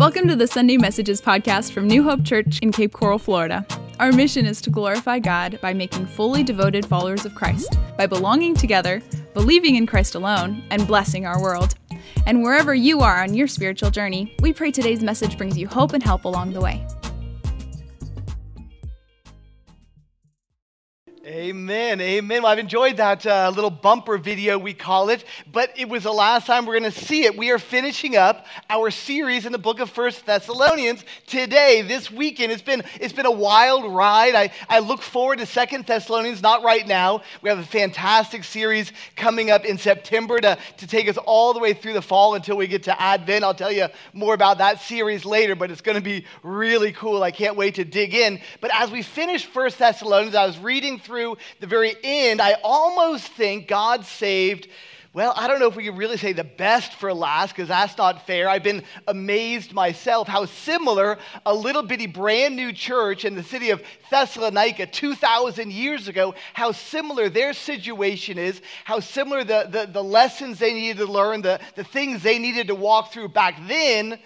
Welcome to the Sunday Messages podcast from New Hope Church in Cape Coral, Florida. Our mission is to glorify God by making fully devoted followers of Christ, by belonging together, believing in Christ alone, and blessing our world. And wherever you are on your spiritual journey, we pray today's message brings you hope and help along the way. Amen, amen. Well, I've enjoyed that uh, little bumper video, we call it, but it was the last time we're going to see it. We are finishing up our series in the book of First Thessalonians today, this weekend. It's been, it's been a wild ride. I, I look forward to Second Thessalonians, not right now. We have a fantastic series coming up in September to, to take us all the way through the fall until we get to Advent. I'll tell you more about that series later, but it's going to be really cool. I can't wait to dig in. But as we finish First Thessalonians, I was reading through through the very end, I almost think God saved well, I don't know if we could really say the best for last because that's not fair. I've been amazed myself how similar a little bitty brand new church in the city of Thessalonica 2,000 years ago, how similar their situation is, how similar the, the, the lessons they needed to learn, the, the things they needed to walk through back then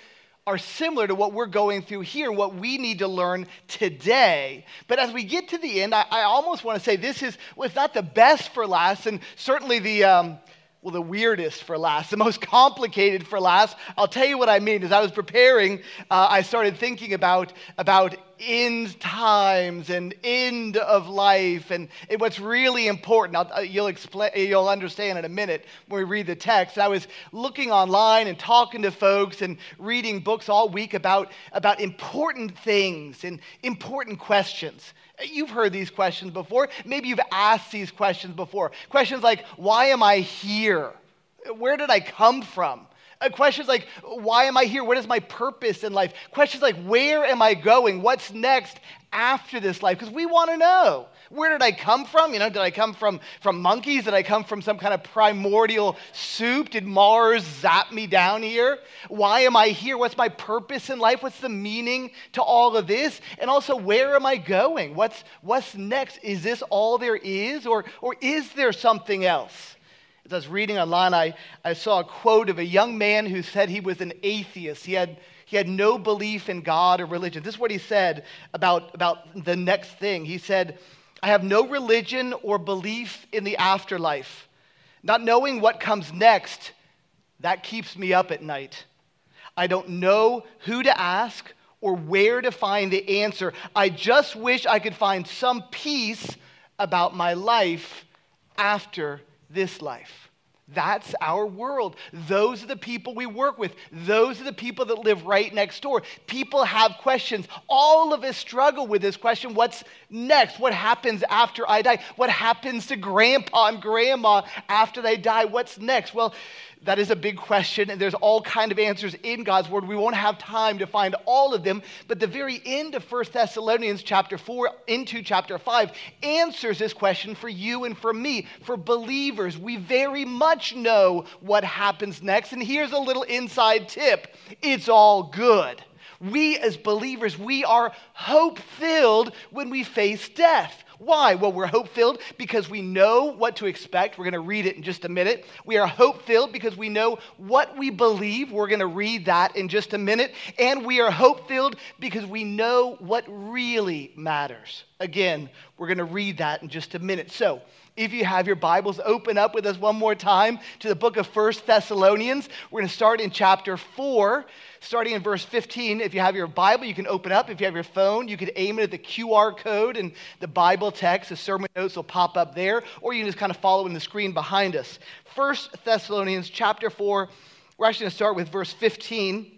are similar to what we're going through here, what we need to learn today. But as we get to the end, I, I almost want to say this is, well, it's not the best for last, and certainly the, um, well, the weirdest for last, the most complicated for last. I'll tell you what I mean. As I was preparing, uh, I started thinking about, about end times and end of life and, what's really important. I'll, uh, you'll, explain, you'll understand in a minute when we read the text. I was looking online and talking to folks and reading books all week about, about important things and important questions. You've heard these questions before. Maybe you've asked these questions before. Questions like, why am I here? Where did I come from? Uh, questions like, why am I here? What is my purpose in life? Questions like, where am I going? What's next after this life? Because we want to know. Where did I come from? You know, did I come from, from monkeys? Did I come from some kind of primordial soup? Did Mars zap me down here? Why am I here? What's my purpose in life? What's the meaning to all of this? And also, where am I going? What's, what's next? Is this all there is? Or, or is there something else? As I was reading online, I, I saw a quote of a young man who said he was an atheist. He had, he had no belief in God or religion. This is what he said about, about the next thing. He said, I have no religion or belief in the afterlife. Not knowing what comes next, that keeps me up at night. I don't know who to ask or where to find the answer. I just wish I could find some peace about my life after this life. That's our world. Those are the people we work with. Those are the people that live right next door. People have questions. All of us struggle with this question what's next? What happens after I die? What happens to grandpa and grandma after they die? What's next? Well, that is a big question, and there's all kind of answers in God's word. We won't have time to find all of them, but the very end of 1 Thessalonians chapter 4 into chapter 5 answers this question for you and for me, for believers. We very much know what happens next, and here's a little inside tip. It's all good. We as believers, we are hope filled when we face death. Why? Well, we're hope filled because we know what to expect. We're going to read it in just a minute. We are hope filled because we know what we believe. We're going to read that in just a minute. And we are hope filled because we know what really matters. Again, we're going to read that in just a minute. So, if you have your Bibles, open up with us one more time to the book of First Thessalonians. We're going to start in chapter 4, starting in verse 15. If you have your Bible, you can open up. If you have your phone, you can aim it at the QR code and the Bible text. The sermon notes will pop up there, or you can just kind of follow in the screen behind us. First Thessalonians chapter 4, we're actually going to start with verse 15.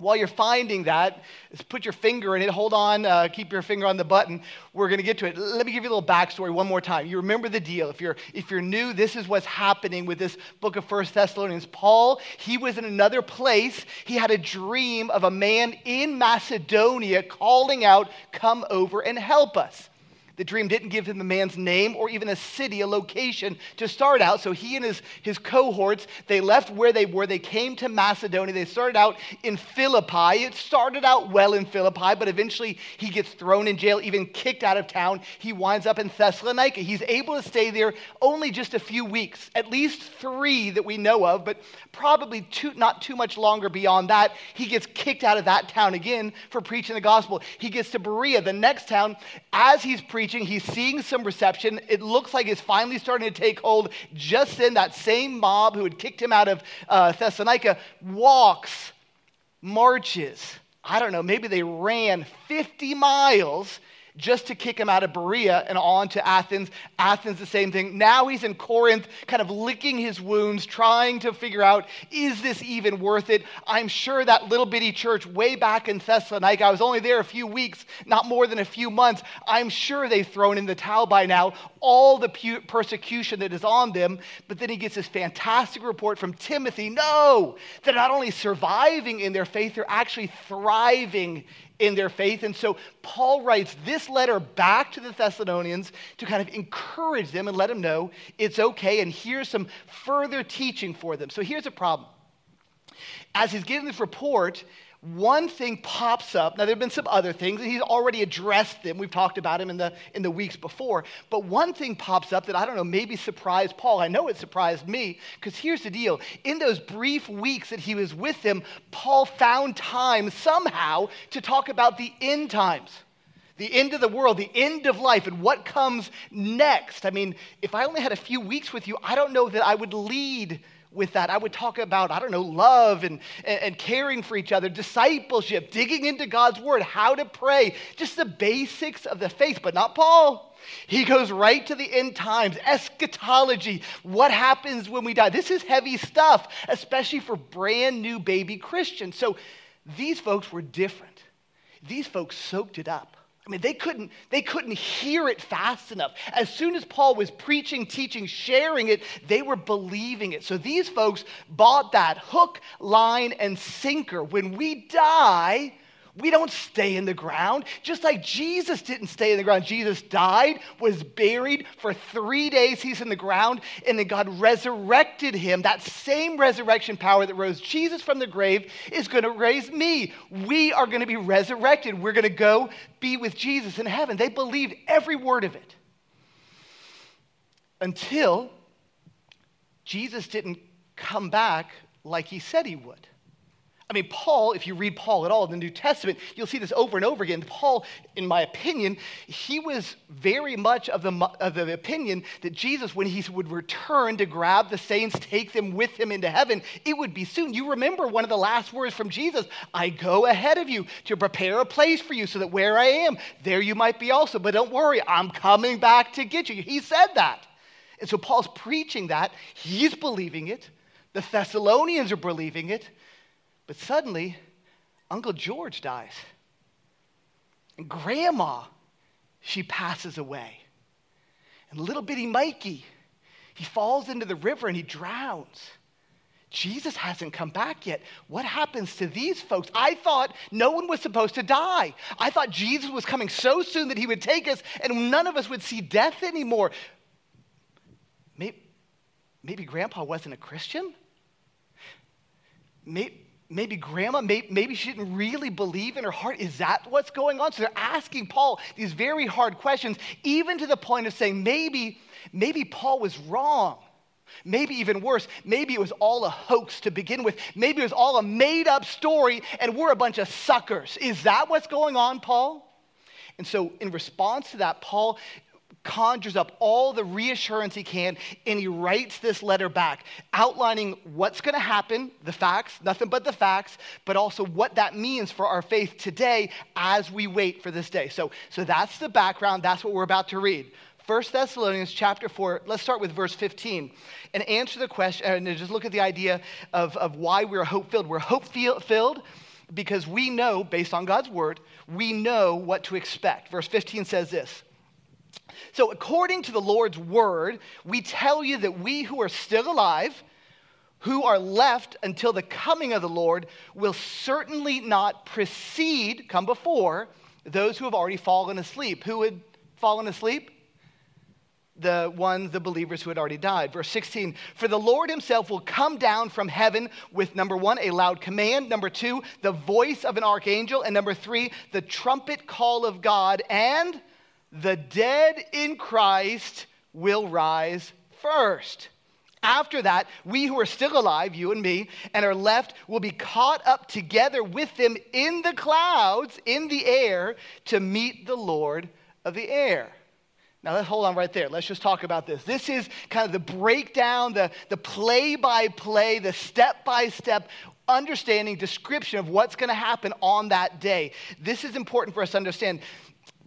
While you're finding that, put your finger in it. Hold on, uh, keep your finger on the button. We're going to get to it. Let me give you a little backstory one more time. You remember the deal. If you're if you're new, this is what's happening with this book of First Thessalonians. Paul, he was in another place. He had a dream of a man in Macedonia calling out, "Come over and help us." The dream didn't give him the man's name or even a city, a location to start out. So he and his, his cohorts, they left where they were. They came to Macedonia. They started out in Philippi. It started out well in Philippi, but eventually he gets thrown in jail, even kicked out of town. He winds up in Thessalonica. He's able to stay there only just a few weeks, at least three that we know of, but probably not too much longer beyond that. He gets kicked out of that town again for preaching the gospel. He gets to Berea, the next town. As he's preaching, He's seeing some reception. It looks like it's finally starting to take hold. Just then, that same mob who had kicked him out of uh, Thessalonica walks, marches. I don't know, maybe they ran 50 miles just to kick him out of Berea and on to Athens. Athens, the same thing. Now he's in Corinth, kind of licking his wounds, trying to figure out, is this even worth it? I'm sure that little bitty church way back in Thessalonica, I was only there a few weeks, not more than a few months. I'm sure they've thrown in the towel by now, all the pu- persecution that is on them. But then he gets this fantastic report from Timothy no, they're not only surviving in their faith, they're actually thriving in their faith. And so Paul writes this letter back to the Thessalonians to kind of encourage them and let them know it's okay. And here's some further teaching for them. So here's a problem. As he's giving this report, one thing pops up. Now, there have been some other things, and he's already addressed them. We've talked about him in the, in the weeks before. But one thing pops up that I don't know, maybe surprised Paul. I know it surprised me, because here's the deal. In those brief weeks that he was with them, Paul found time somehow to talk about the end times the end of the world, the end of life, and what comes next. I mean, if I only had a few weeks with you, I don't know that I would lead with that. I would talk about, I don't know, love and, and, caring for each other, discipleship, digging into God's word, how to pray, just the basics of the faith, but not Paul. He goes right to the end times, eschatology, what happens when we die. This is heavy stuff, especially for brand new baby Christians. So these folks were different. These folks soaked it up. I mean, they couldn't, they couldn't hear it fast enough. As soon as Paul was preaching, teaching, sharing it, they were believing it. So these folks bought that hook, line, and sinker. When we die, we don't stay in the ground. Just like Jesus didn't stay in the ground. Jesus died, was buried for three days. He's in the ground, and then God resurrected him. That same resurrection power that rose Jesus from the grave is going to raise me. We are going to be resurrected. We're going to go be with Jesus in heaven. They believed every word of it until Jesus didn't come back like he said he would. I mean, Paul, if you read Paul at all in the New Testament, you'll see this over and over again. Paul, in my opinion, he was very much of the, of the opinion that Jesus, when he would return to grab the saints, take them with him into heaven, it would be soon. You remember one of the last words from Jesus I go ahead of you to prepare a place for you so that where I am, there you might be also. But don't worry, I'm coming back to get you. He said that. And so Paul's preaching that. He's believing it. The Thessalonians are believing it. But suddenly, Uncle George dies. And Grandma, she passes away. And little bitty Mikey, he falls into the river and he drowns. Jesus hasn't come back yet. What happens to these folks? I thought no one was supposed to die. I thought Jesus was coming so soon that he would take us and none of us would see death anymore. Maybe, maybe grandpa wasn't a Christian? Maybe, maybe grandma, maybe she didn't really believe in her heart. Is that what's going on? So they're asking Paul these very hard questions, even to the point of saying, maybe, maybe Paul was wrong. Maybe even worse, maybe it was all a hoax to begin with. Maybe it was all a made up story and we're a bunch of suckers. Is that what's going on, Paul? And so, in response to that, Paul conjures up all the reassurance he can, and he writes this letter back, outlining what's going to happen, the facts, nothing but the facts, but also what that means for our faith today as we wait for this day. So, so that's the background. That's what we're about to read. 1 Thessalonians chapter 4, let's start with verse 15 and answer the question, and just look at the idea of, of why we're hope filled. We're hope filled because we know, based on God's word, we know what to expect. Verse 15 says this so, according to the Lord's word, we tell you that we who are still alive, who are left until the coming of the Lord, will certainly not precede, come before, those who have already fallen asleep. Who had fallen asleep? the ones, the believers who had already died. Verse 16, for the Lord himself will come down from heaven with number one, a loud command, number two, the voice of an archangel, and number three, the trumpet call of God, and the dead in Christ will rise first. After that, we who are still alive, you and me, and are left will be caught up together with them in the clouds, in the air, to meet the Lord of the air. Now let's hold on right there. Let's just talk about this. This is kind of the breakdown, the, the play by play, the step by step understanding, description of what's going to happen on that day. This is important for us to understand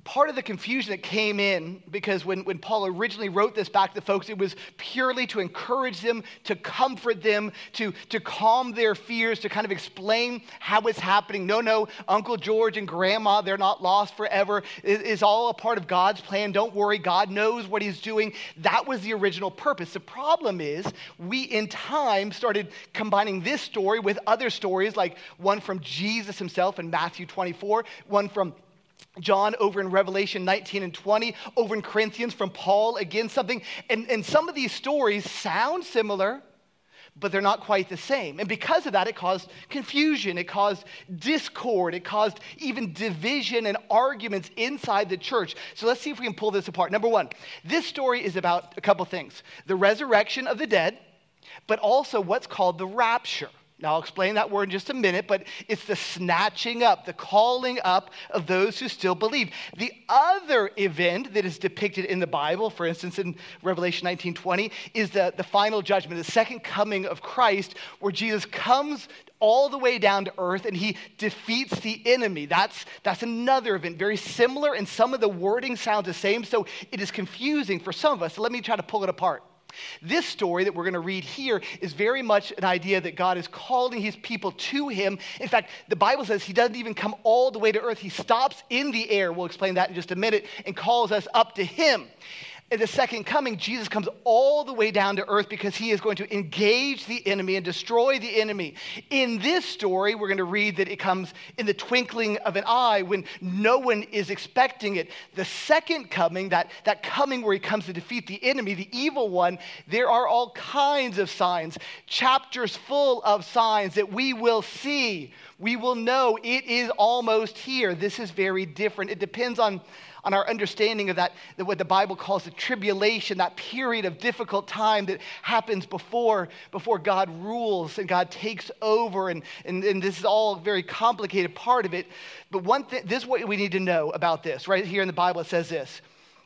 part of the confusion that came in because when, when Paul originally wrote this back to folks, it was purely to encourage them, to comfort them, to, to calm their fears, to kind of explain how it's happening. No, no, Uncle George and Grandma, they're not lost forever. It is all a part of God's plan. Don't worry, God knows what He's doing. That was the original purpose. The problem is, we in time started combining this story with other stories, like one from Jesus Himself in Matthew 24, one from John over in Revelation 19 and 20, over in Corinthians from Paul, again, something. And, and some of these stories sound similar, but they're not quite the same. And because of that, it caused confusion, it caused discord, it caused even division and arguments inside the church. So let's see if we can pull this apart. Number one, this story is about a couple things the resurrection of the dead, but also what's called the rapture. Now, I'll explain that word in just a minute, but it's the snatching up, the calling up of those who still believe. The other event that is depicted in the Bible, for instance, in Revelation 19 20, is the, the final judgment, the second coming of Christ, where Jesus comes all the way down to earth and he defeats the enemy. That's, that's another event, very similar, and some of the wording sounds the same, so it is confusing for some of us. So let me try to pull it apart. This story that we're going to read here is very much an idea that God is calling his people to him. In fact, the Bible says he doesn't even come all the way to earth, he stops in the air. We'll explain that in just a minute and calls us up to him in the second coming, Jesus comes all the way down to earth because he is going to engage the enemy and destroy the enemy. In this story, we're going to read that it comes in the twinkling of an eye when no one is expecting it. The second coming, that, that coming where he comes to defeat the enemy, the evil one, there are all kinds of signs, chapters full of signs that we will see. We will know it is almost here. This is very different. It depends on on our understanding of that, that what the Bible calls the tribulation, that period of difficult time that happens before, before God rules and God takes over. And, and, and this is all a very complicated part of it. But one thing, this is what we need to know about this. Right here in the Bible, it says this.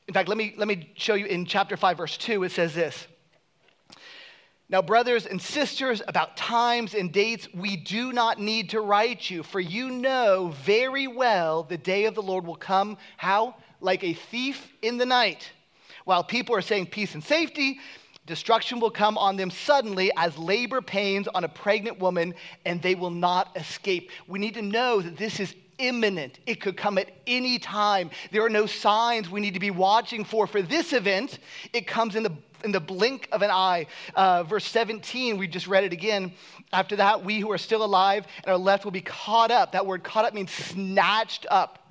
In fact, let me, let me show you in chapter 5, verse 2, it says this. Now, brothers and sisters, about times and dates, we do not need to write you, for you know very well the day of the Lord will come. How? Like a thief in the night. While people are saying peace and safety, destruction will come on them suddenly as labor pains on a pregnant woman, and they will not escape. We need to know that this is imminent. It could come at any time. There are no signs we need to be watching for for this event. It comes in the in the blink of an eye. Uh, verse 17, we just read it again. After that, we who are still alive and are left will be caught up. That word caught up means snatched up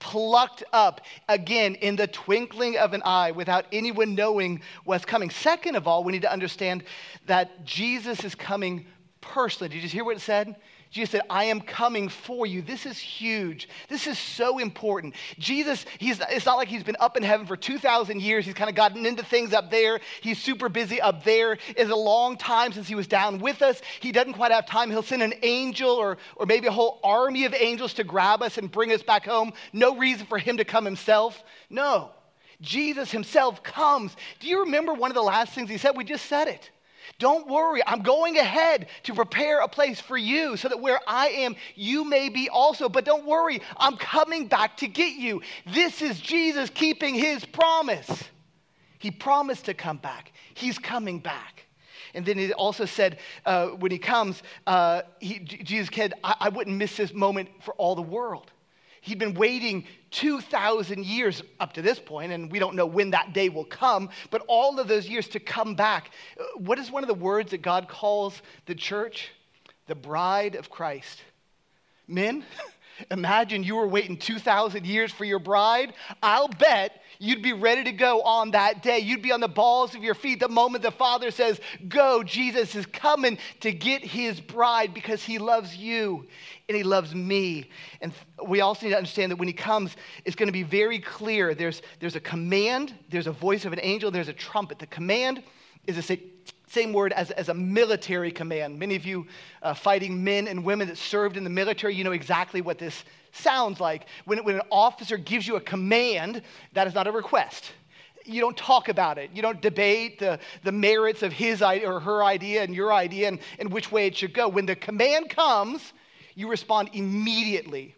plucked up again in the twinkling of an eye without anyone knowing what's coming. Second of all, we need to understand that Jesus is coming personally. Did you hear what it said? Jesus said, I am coming for you. This is huge. This is so important. Jesus, he's, it's not like he's been up in heaven for 2,000 years. He's kind of gotten into things up there. He's super busy up there. It's a long time since he was down with us. He doesn't quite have time. He'll send an angel or, or maybe a whole army of angels to grab us and bring us back home. No reason for him to come himself. No. Jesus himself comes. Do you remember one of the last things he said? We just said it. Don't worry, I'm going ahead to prepare a place for you so that where I am, you may be also. But don't worry, I'm coming back to get you. This is Jesus keeping his promise. He promised to come back, he's coming back. And then he also said, uh, when he comes, uh, he, Jesus said, I, I wouldn't miss this moment for all the world. He'd been waiting 2,000 years up to this point, and we don't know when that day will come, but all of those years to come back. Uh, what is one of the words that God calls the church? The bride of Christ. Men, Imagine you were waiting 2,000 years for your bride. I'll bet you'd be ready to go on that day. You'd be on the balls of your feet the moment the Father says, Go, Jesus is coming to get his bride because he loves you and he loves me. And we also need to understand that when he comes, it's going to be very clear. There's, there's a command, there's a voice of an angel, there's a trumpet. The command is a same word as, as a military command. Many of you uh, fighting men and women that served in the military, you know exactly what this sounds like. When, when an officer gives you a command, that is not a request. You don't talk about it. You don't debate the, the merits of his or her idea and your idea and, and which way it should go. When the command comes, you respond immediately.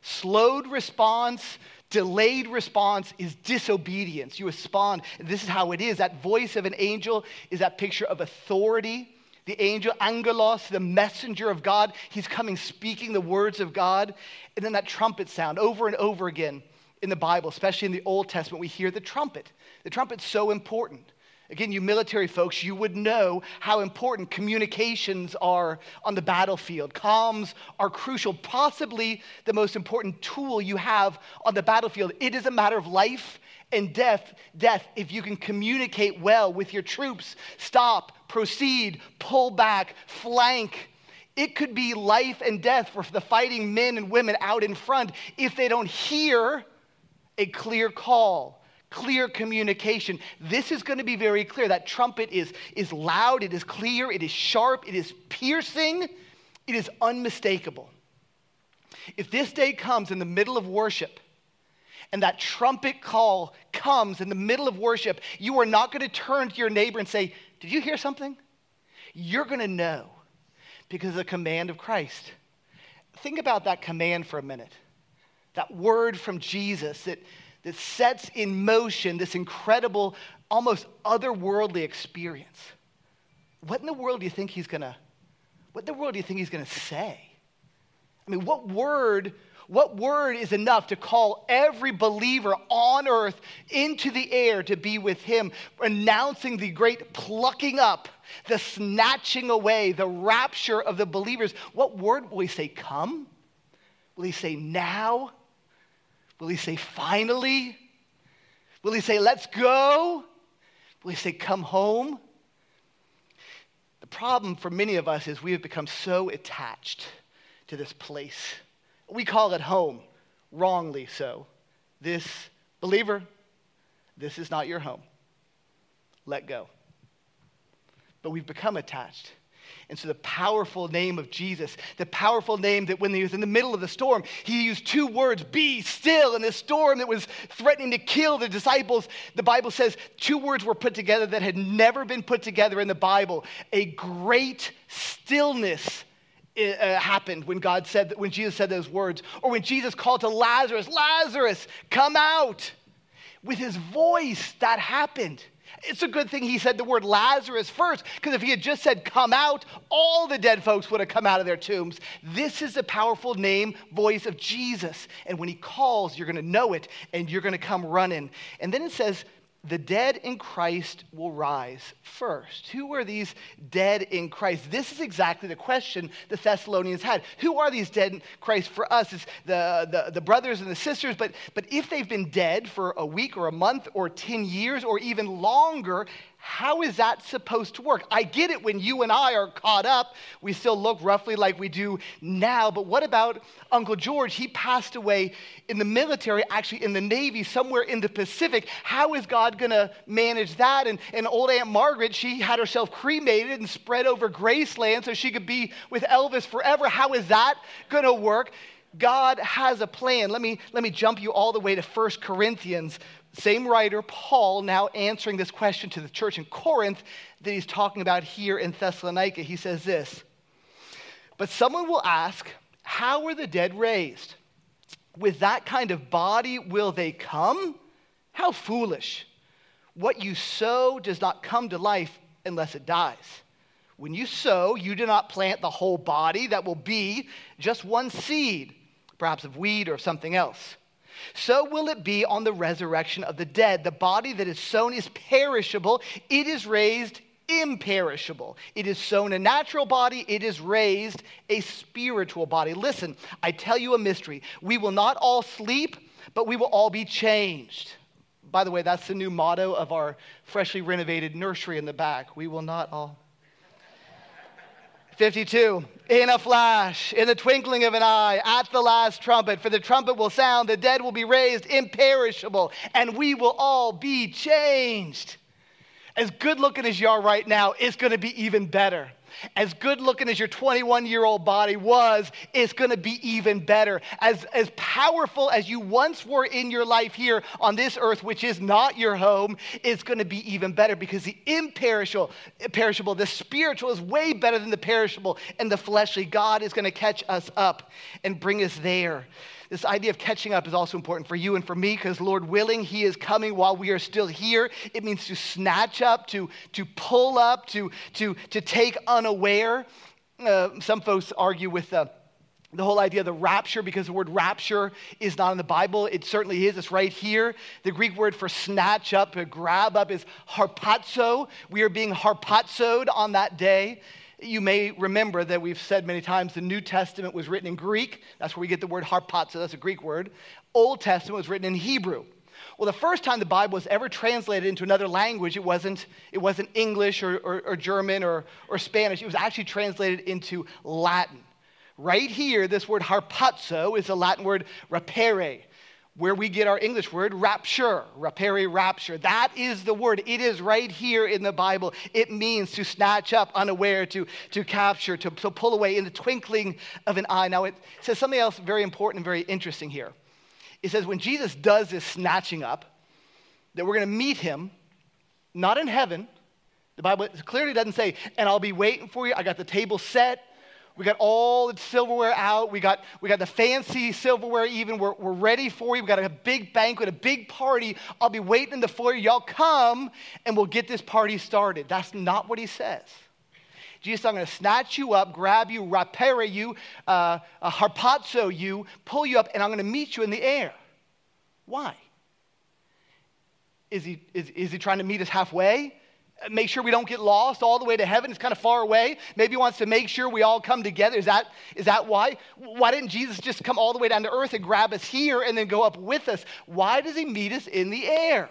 Slowed response Delayed response is disobedience. You respond. This is how it is. That voice of an angel is that picture of authority. The angel, angelos, the messenger of God, he's coming speaking the words of God. And then that trumpet sound over and over again in the Bible, especially in the Old Testament, we hear the trumpet. The trumpet's so important. Again, you military folks, you would know how important communications are on the battlefield. Comms are crucial, possibly the most important tool you have on the battlefield. It is a matter of life and death, death if you can communicate well with your troops. Stop, proceed, pull back, flank. It could be life and death for the fighting men and women out in front if they don't hear a clear call clear communication. This is going to be very clear. That trumpet is, is loud, it is clear, it is sharp, it is piercing, it is unmistakable. If this day comes in the middle of worship, and that trumpet call comes in the middle of worship, you are not going to turn to your neighbor and say, Did you hear something? You're going to know because of the command of Christ. Think about that command for a minute. That word from Jesus that that sets in motion this incredible, almost otherworldly experience. What in the world do you think he's gonna, what in the world do you think he's gonna say? I mean, what word, what word is enough to call every believer on earth into the air to be with him, announcing the great plucking up, the snatching away, the rapture of the believers? What word will he say, come? Will he say now? Will he say, finally? Will he say, let's go? Will he say, come home? The problem for many of us is we have become so attached to this place. We call it home, wrongly so. This, believer, this is not your home. Let go. But we've become attached. And so, the powerful name of Jesus, the powerful name that when he was in the middle of the storm, he used two words be still. In this storm that was threatening to kill the disciples, the Bible says two words were put together that had never been put together in the Bible. A great stillness uh, happened when God said that, when Jesus said those words, or when Jesus called to Lazarus, Lazarus, come out. With his voice, that happened. It's a good thing he said the word Lazarus first, because if he had just said come out, all the dead folks would have come out of their tombs. This is the powerful name, voice of Jesus. And when he calls, you're going to know it and you're going to come running. And then it says, the dead in Christ will rise first. Who are these dead in Christ? This is exactly the question the Thessalonians had. Who are these dead in Christ for us? It's the, the, the brothers and the sisters, but, but if they've been dead for a week or a month or 10 years or even longer, how is that supposed to work? I get it when you and I are caught up, we still look roughly like we do now, but what about Uncle George? He passed away in the military, actually in the Navy, somewhere in the Pacific. How is God going to manage that? And, and old Aunt Margaret, she had herself cremated and spread over Graceland so she could be with Elvis forever. How is that going to work? God has a plan. Let me, let me jump you all the way to 1 Corinthians same writer, Paul, now answering this question to the church in Corinth that he's talking about here in Thessalonica. He says this But someone will ask, How are the dead raised? With that kind of body will they come? How foolish. What you sow does not come to life unless it dies. When you sow, you do not plant the whole body that will be just one seed, perhaps of wheat or something else. So will it be on the resurrection of the dead. The body that is sown is perishable, it is raised imperishable. It is sown a natural body, it is raised a spiritual body. Listen, I tell you a mystery. We will not all sleep, but we will all be changed. By the way, that's the new motto of our freshly renovated nursery in the back. We will not all. 52. In a flash, in the twinkling of an eye, at the last trumpet, for the trumpet will sound, the dead will be raised imperishable, and we will all be changed. As good looking as you are right now, it's going to be even better. As good looking as your 21 year old body was, it's going to be even better. As, as powerful as you once were in your life here on this earth, which is not your home, it's going to be even better because the imperishable, perishable, the spiritual is way better than the perishable and the fleshly. God is going to catch us up and bring us there. This idea of catching up is also important for you and for me because, Lord willing, He is coming while we are still here. It means to snatch up, to, to pull up, to, to, to take unaware. Uh, some folks argue with the the whole idea of the rapture because the word rapture is not in the Bible. It certainly is. It's right here. The Greek word for snatch up, grab up is harpazo. We are being harpazoed on that day. You may remember that we've said many times the New Testament was written in Greek. That's where we get the word harpazo, that's a Greek word. Old Testament was written in Hebrew. Well, the first time the Bible was ever translated into another language, it wasn't, it wasn't English or, or, or German or, or Spanish. It was actually translated into Latin. Right here, this word harpazo is the Latin word rapere where we get our English word rapture, rapere rapture. That is the word. It is right here in the Bible. It means to snatch up unaware, to, to capture, to, to pull away in the twinkling of an eye. Now, it says something else very important and very interesting here. It says when Jesus does this snatching up, that we're going to meet him, not in heaven. The Bible clearly doesn't say, and I'll be waiting for you. I got the table set. We got all the silverware out. We got, we got the fancy silverware even. We're, we're ready for you. We got a big banquet, a big party. I'll be waiting in the foyer. Y'all come and we'll get this party started. That's not what he says. Jesus, I'm going to snatch you up, grab you, rapere you, uh, uh, harpazo you, pull you up, and I'm going to meet you in the air. Why? Is he, is, is he trying to meet us halfway? Make sure we don't get lost all the way to heaven. It's kind of far away. Maybe he wants to make sure we all come together. Is that, is that why? Why didn't Jesus just come all the way down to earth and grab us here and then go up with us? Why does he meet us in the air?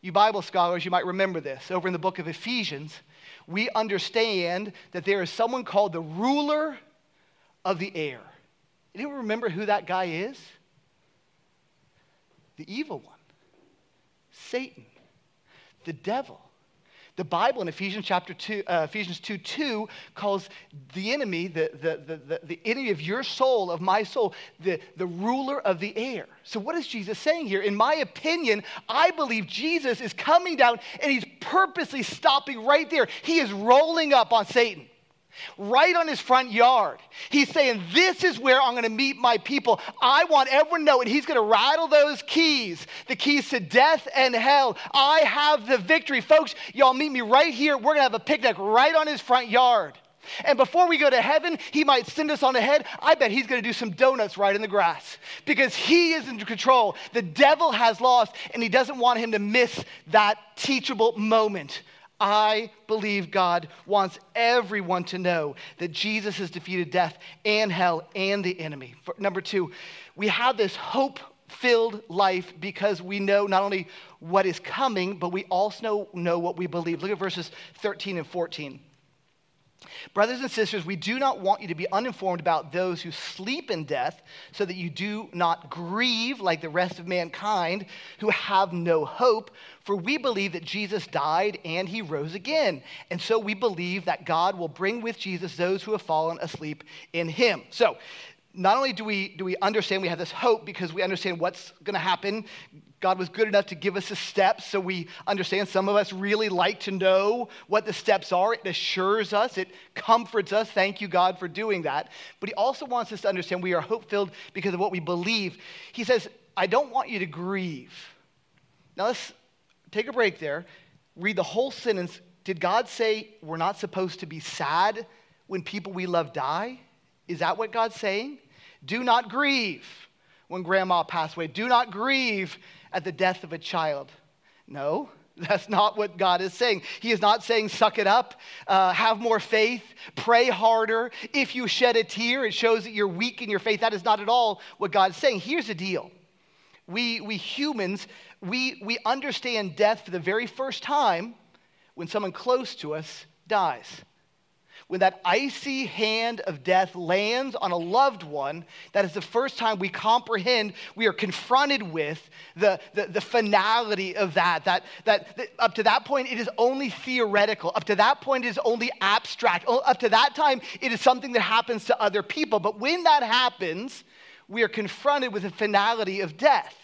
You Bible scholars, you might remember this. Over in the book of Ephesians, we understand that there is someone called the ruler of the air. Anyone remember who that guy is? The evil one, Satan the devil. The Bible in Ephesians chapter 2, uh, Ephesians 2 2 calls the enemy, the, the, the, the, enemy of your soul, of my soul, the, the ruler of the air. So, what is Jesus saying here? In my opinion, I believe Jesus is coming down and he's purposely stopping right there. He is rolling up on Satan right on his front yard. He's saying, This is where I'm going to meet my people. I want everyone to know, and he's going to rattle those keys the keys to death and hell. I have the victory. Folks, y'all meet me right here. We're going to have a picnic right on his front yard. And before we go to heaven, he might send us on ahead. I bet he's going to do some donuts right in the grass because he is in control. The devil has lost, and he doesn't want him to miss that teachable moment I believe God wants everyone to know that Jesus has defeated death and hell and the enemy. For, number two, we have this hope filled life because we know not only what is coming, but we also know, know what we believe. Look at verses 13 and 14. Brothers and sisters, we do not want you to be uninformed about those who sleep in death, so that you do not grieve like the rest of mankind who have no hope. For we believe that Jesus died and he rose again. And so we believe that God will bring with Jesus those who have fallen asleep in him. So, not only do we, do we understand we have this hope because we understand what's going to happen, God was good enough to give us the steps so we understand. Some of us really like to know what the steps are. It assures us, it comforts us. Thank you, God, for doing that. But He also wants us to understand we are hope filled because of what we believe. He says, I don't want you to grieve. Now let's take a break there. Read the whole sentence. Did God say we're not supposed to be sad when people we love die? Is that what God's saying? Do not grieve when grandma passed away. Do not grieve at the death of a child. No, That's not what God is saying. He is not saying, suck it up, uh, have more faith, pray harder. If you shed a tear, it shows that you're weak in your faith. That is not at all what God is saying. Here's the deal we, we humans, we, we understand death for the very first time when someone close to us dies when that icy hand of death lands on a loved one, that is the first time we comprehend, we are confronted with the, the, the finality of that, that, that. That up to that point, it is only theoretical. Up to that point, it is only abstract. Up to that time, it is something that happens to other people. But when that happens, we are confronted with the finality of death.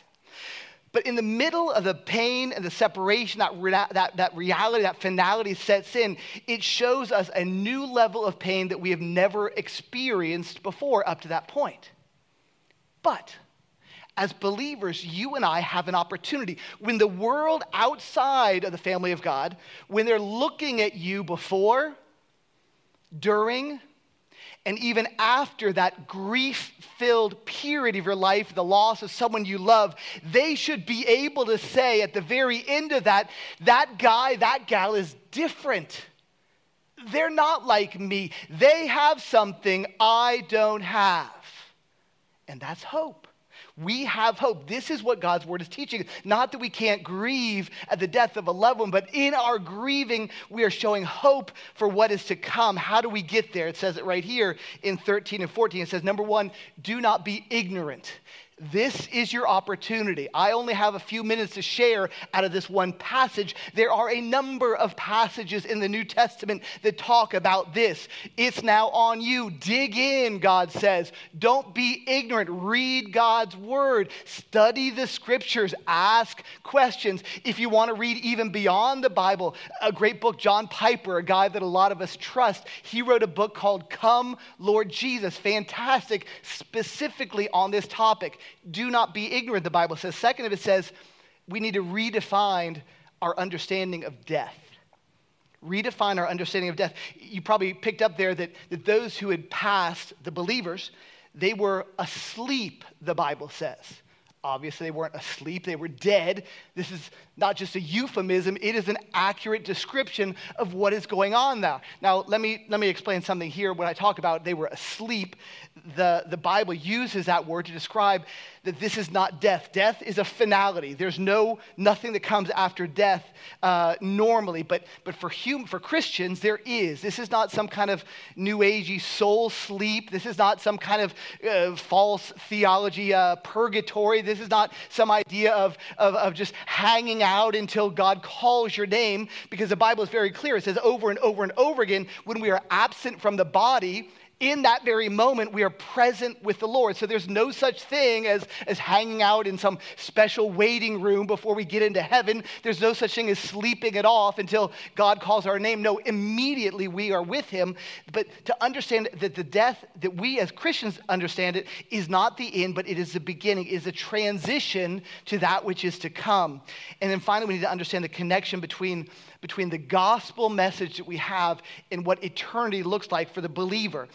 But in the middle of the pain and the separation, that, rea- that, that reality, that finality sets in, it shows us a new level of pain that we have never experienced before up to that point. But as believers, you and I have an opportunity. When the world outside of the family of God, when they're looking at you before, during, and even after that grief filled period of your life, the loss of someone you love, they should be able to say at the very end of that, that guy, that gal is different. They're not like me. They have something I don't have. And that's hope. We have hope. This is what God's word is teaching. Not that we can't grieve at the death of a loved one, but in our grieving, we are showing hope for what is to come. How do we get there? It says it right here in 13 and 14. It says, number one, do not be ignorant. This is your opportunity. I only have a few minutes to share out of this one passage. There are a number of passages in the New Testament that talk about this. It's now on you. Dig in, God says. Don't be ignorant. Read God's word. Study the scriptures. Ask questions. If you want to read even beyond the Bible, a great book, John Piper, a guy that a lot of us trust, he wrote a book called Come, Lord Jesus. Fantastic, specifically on this topic do not be ignorant, the Bible says. Second of it says we need to redefine our understanding of death. Redefine our understanding of death. You probably picked up there that, that those who had passed, the believers, they were asleep, the Bible says. Obviously, they weren't asleep, they were dead. This is not just a euphemism, it is an accurate description of what is going on there. Now, let me, let me explain something here. When I talk about they were asleep, the, the Bible uses that word to describe that this is not death. Death is a finality. There's no nothing that comes after death uh, normally, but but for hum, for Christians there is. This is not some kind of new agey soul sleep. This is not some kind of uh, false theology uh, purgatory. This is not some idea of, of of just hanging out until God calls your name, because the Bible is very clear. It says over and over and over again when we are absent from the body in that very moment, we are present with the Lord. So there's no such thing as, as hanging out in some special waiting room before we get into heaven. There's no such thing as sleeping it off until God calls our name. No, immediately we are with Him. But to understand that the death that we as Christians understand it is not the end, but it is the beginning, it is a transition to that which is to come. And then finally, we need to understand the connection between between the gospel message that we have and what eternity looks like for the believer.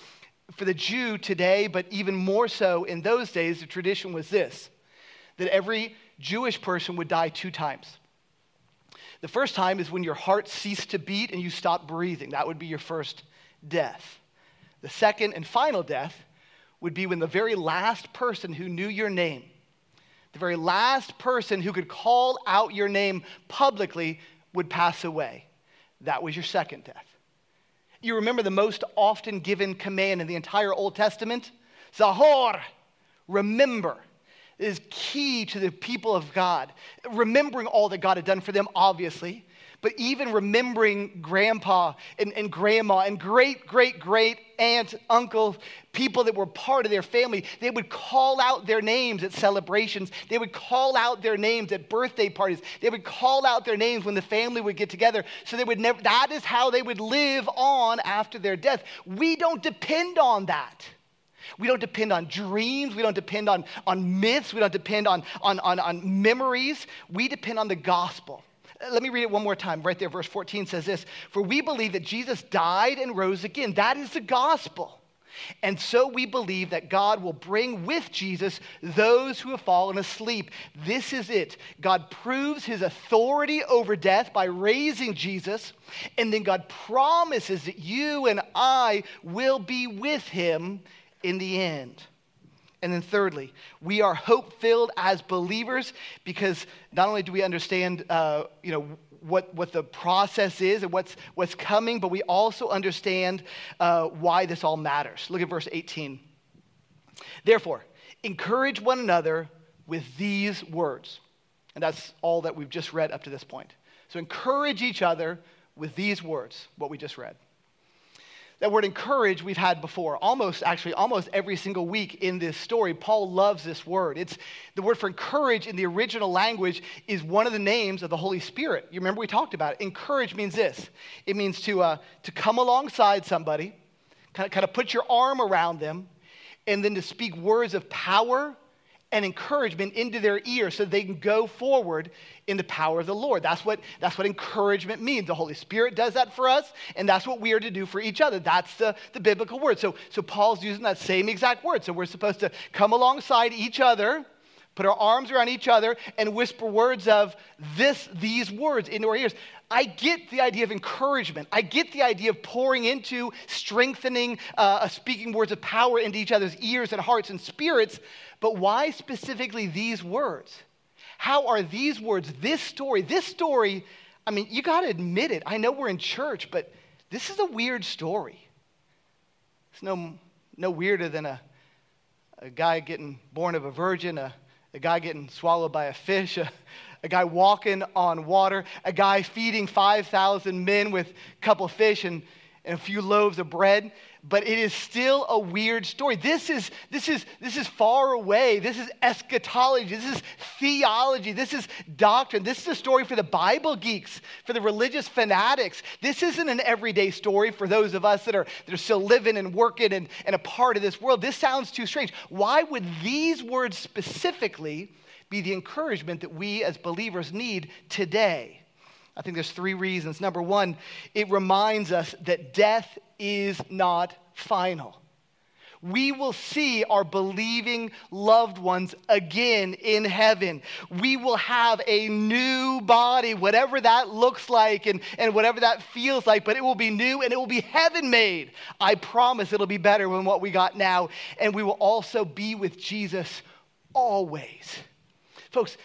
For the Jew today, but even more so in those days, the tradition was this that every Jewish person would die two times. The first time is when your heart ceased to beat and you stopped breathing. That would be your first death. The second and final death would be when the very last person who knew your name, the very last person who could call out your name publicly would pass away. That was your second death. You remember the most often given command in the entire Old Testament? Zahor, remember is key to the people of God. Remembering all that God had done for them, obviously, but even remembering grandpa and, and grandma and great, great, great aunt, uncle, people that were part of their family, they would call out their names at celebrations. They would call out their names at birthday parties. They would call out their names when the family would get together. So they would never, that is how they would live on after their death. We don't depend on that. We don't depend on dreams. We don't depend on, on myths. We don't depend on, on, on, on memories. We depend on the gospel. Let me read it one more time. Right there, verse 14 says this For we believe that Jesus died and rose again. That is the gospel. And so we believe that God will bring with Jesus those who have fallen asleep. This is it. God proves his authority over death by raising Jesus, and then God promises that you and I will be with him in the end. And then, thirdly, we are hope filled as believers because not only do we understand, uh, you know, what, what the process is and what's, what's coming, but we also understand uh, why this all matters. Look at verse 18. Therefore, encourage one another with these words. And that's all that we've just read up to this point. So encourage each other with these words, what we just read. That word encourage we've had before, almost actually, almost every single week in this story. Paul loves this word. It's the word for encourage in the original language is one of the names of the Holy Spirit. You remember we talked about it. Encourage means this it means to, uh, to come alongside somebody, kind of, kind of put your arm around them, and then to speak words of power and encouragement into their ear so they can go forward in the power of the Lord. That's what, that's what encouragement means. The Holy Spirit does that for us, and that's what we are to do for each other. That's the, the biblical word. So, so Paul's using that same exact word. So we're supposed to come alongside each other put our arms around each other and whisper words of this these words into our ears. I get the idea of encouragement. I get the idea of pouring into strengthening uh, speaking words of power into each other's ears and hearts and spirits. But why specifically these words? How are these words this story this story i mean you got to admit it. I know we're in church but this is a weird story. It's no no weirder than a a guy getting born of a virgin, a, a guy getting swallowed by a fish, a, a guy walking on water, a guy feeding 5,000 men with a couple of fish and, and a few loaves of bread. But it is still a weird story. This is, this, is, this is far away. This is eschatology. This is theology. This is doctrine. This is a story for the Bible geeks, for the religious fanatics. This isn't an everyday story for those of us that are, that are still living and working and, and a part of this world. This sounds too strange. Why would these words specifically be the encouragement that we as believers need today? I think there's three reasons. Number one, it reminds us that death is not final. We will see our believing loved ones again in heaven. We will have a new body, whatever that looks like and, and whatever that feels like, but it will be new and it will be heaven made. I promise it'll be better than what we got now. And we will also be with Jesus always. Folks,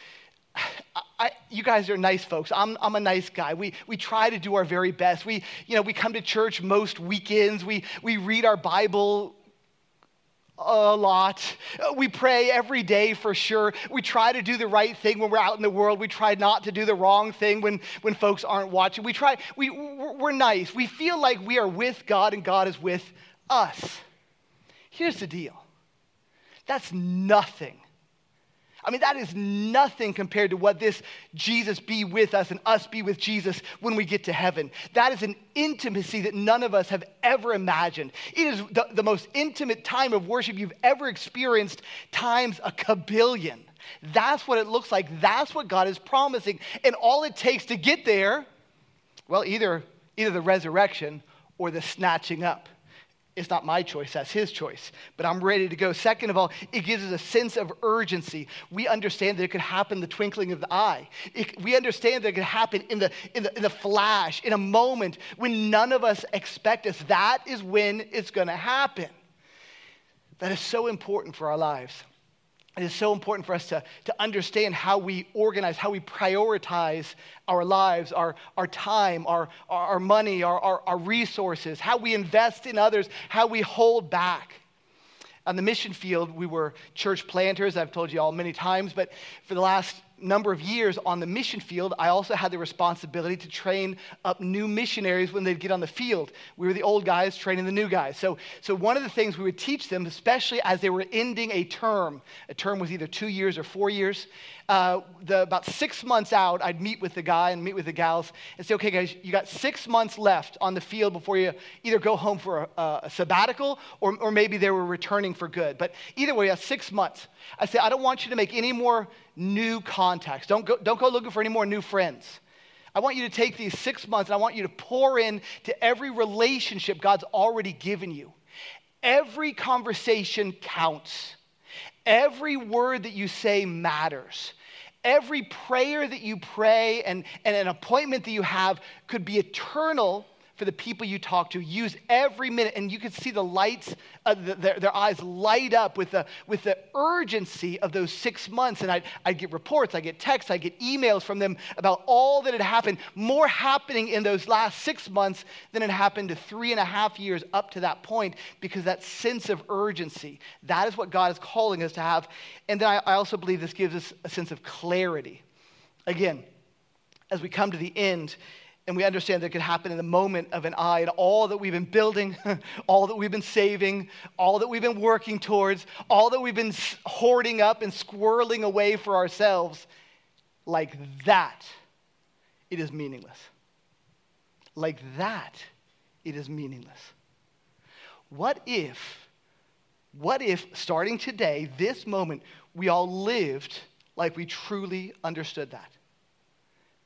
I, you guys are nice folks. I'm, I'm a nice guy. We, we try to do our very best. We, you know, we come to church most weekends. We, we read our Bible a lot. We pray every day for sure. We try to do the right thing when we're out in the world. We try not to do the wrong thing when, when folks aren't watching. We try, we, we're nice. We feel like we are with God and God is with us. Here's the deal that's nothing I mean, that is nothing compared to what this Jesus be with us and us be with Jesus when we get to heaven. That is an intimacy that none of us have ever imagined. It is the, the most intimate time of worship you've ever experienced, times a kabillion. That's what it looks like. That's what God is promising. And all it takes to get there, well, either, either the resurrection or the snatching up. It's not my choice, that's his choice. But I'm ready to go. Second of all, it gives us a sense of urgency. We understand that it could happen the twinkling of the eye. It, we understand that it could happen in the, in, the, in the flash, in a moment when none of us expect us. That is when it's going to happen. That is so important for our lives. It is so important for us to, to understand how we organize, how we prioritize our lives, our, our time, our, our money, our, our, our resources, how we invest in others, how we hold back. On the mission field, we were church planters. I've told you all many times, but for the last number of years on the mission field, I also had the responsibility to train up new missionaries when they'd get on the field. We were the old guys training the new guys. So, so one of the things we would teach them, especially as they were ending a term, a term was either two years or four years, uh, the, about six months out, I'd meet with the guy and meet with the gals and say, okay, guys, you got six months left on the field before you either go home for a, a sabbatical or, or maybe they were returning for good. But either way, have six months. I say, I don't want you to make any more new contacts. Don't go, don't go looking for any more new friends. I want you to take these six months and I want you to pour in to every relationship God's already given you. Every conversation counts. Every word that you say matters. Every prayer that you pray and, and an appointment that you have could be eternal for the people you talk to. Use every minute, and you can see the lights, uh, the, their, their, eyes light up with the, with the urgency of those six months. And I'd, I'd get reports, I get texts, I get emails from them about all that had happened, more happening in those last six months than had happened to three and a half years up to that point, because that sense of urgency, that is what God is calling us to have. And then I, I also believe this gives us a sense of clarity. Again, as we come to the end, and we understand that it could happen in the moment of an eye, and all that we've been building, all that we've been saving, all that we've been working towards, all that we've been hoarding up and squirreling away for ourselves, like that, it is meaningless. Like that, it is meaningless. What if, what if starting today, this moment, we all lived like we truly understood that?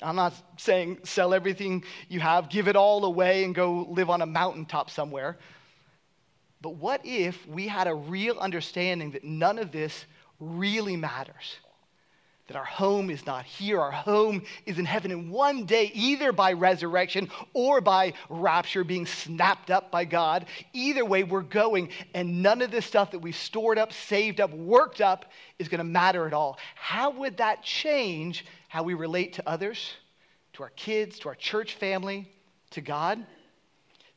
I'm not saying sell everything you have, give it all away, and go live on a mountaintop somewhere. But what if we had a real understanding that none of this really matters? That our home is not here, our home is in heaven. And one day, either by resurrection or by rapture, being snapped up by God, either way, we're going, and none of this stuff that we've stored up, saved up, worked up is going to matter at all. How would that change how we relate to others, to our kids, to our church family, to God.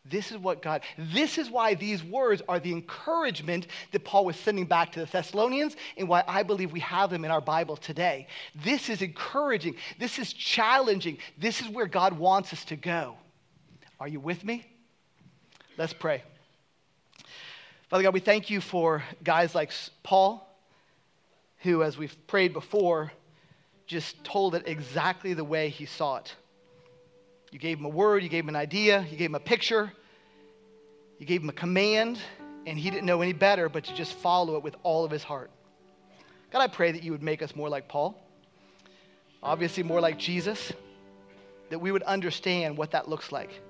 This is what God, this is why these words are the encouragement that Paul was sending back to the Thessalonians and why I believe we have them in our Bible today. This is encouraging. This is challenging. This is where God wants us to go. Are you with me? Let's pray. Father God, we thank you for guys like Paul, who, as we've prayed before, just told it exactly the way he saw it. You gave him a word, you gave him an idea, you gave him a picture, you gave him a command, and he didn't know any better but to just follow it with all of his heart. God, I pray that you would make us more like Paul, obviously, more like Jesus, that we would understand what that looks like.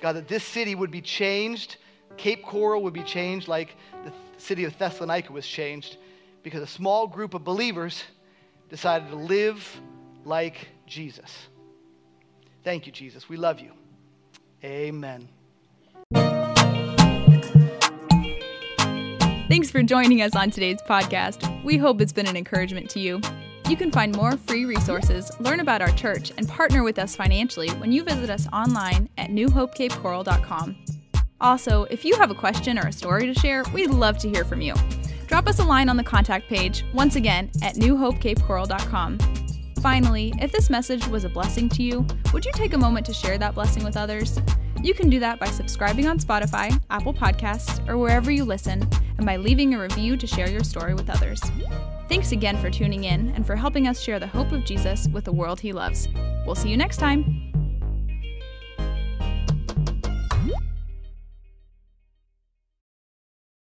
God, that this city would be changed, Cape Coral would be changed like the city of Thessalonica was changed, because a small group of believers decided to live like Jesus. Thank you, Jesus. We love you. Amen. Thanks for joining us on today's podcast. We hope it's been an encouragement to you. You can find more free resources, learn about our church, and partner with us financially when you visit us online at newhopecapecoral.com. Also, if you have a question or a story to share, we'd love to hear from you drop us a line on the contact page, once again at newhopecapecoral.com. Finally, if this message was a blessing to you, would you take a moment to share that blessing with others? You can do that by subscribing on Spotify, Apple Podcasts, or wherever you listen, and by leaving a review to share your story with others. Thanks again for tuning in and for helping us share the hope of Jesus with the world he loves. We'll see you next time.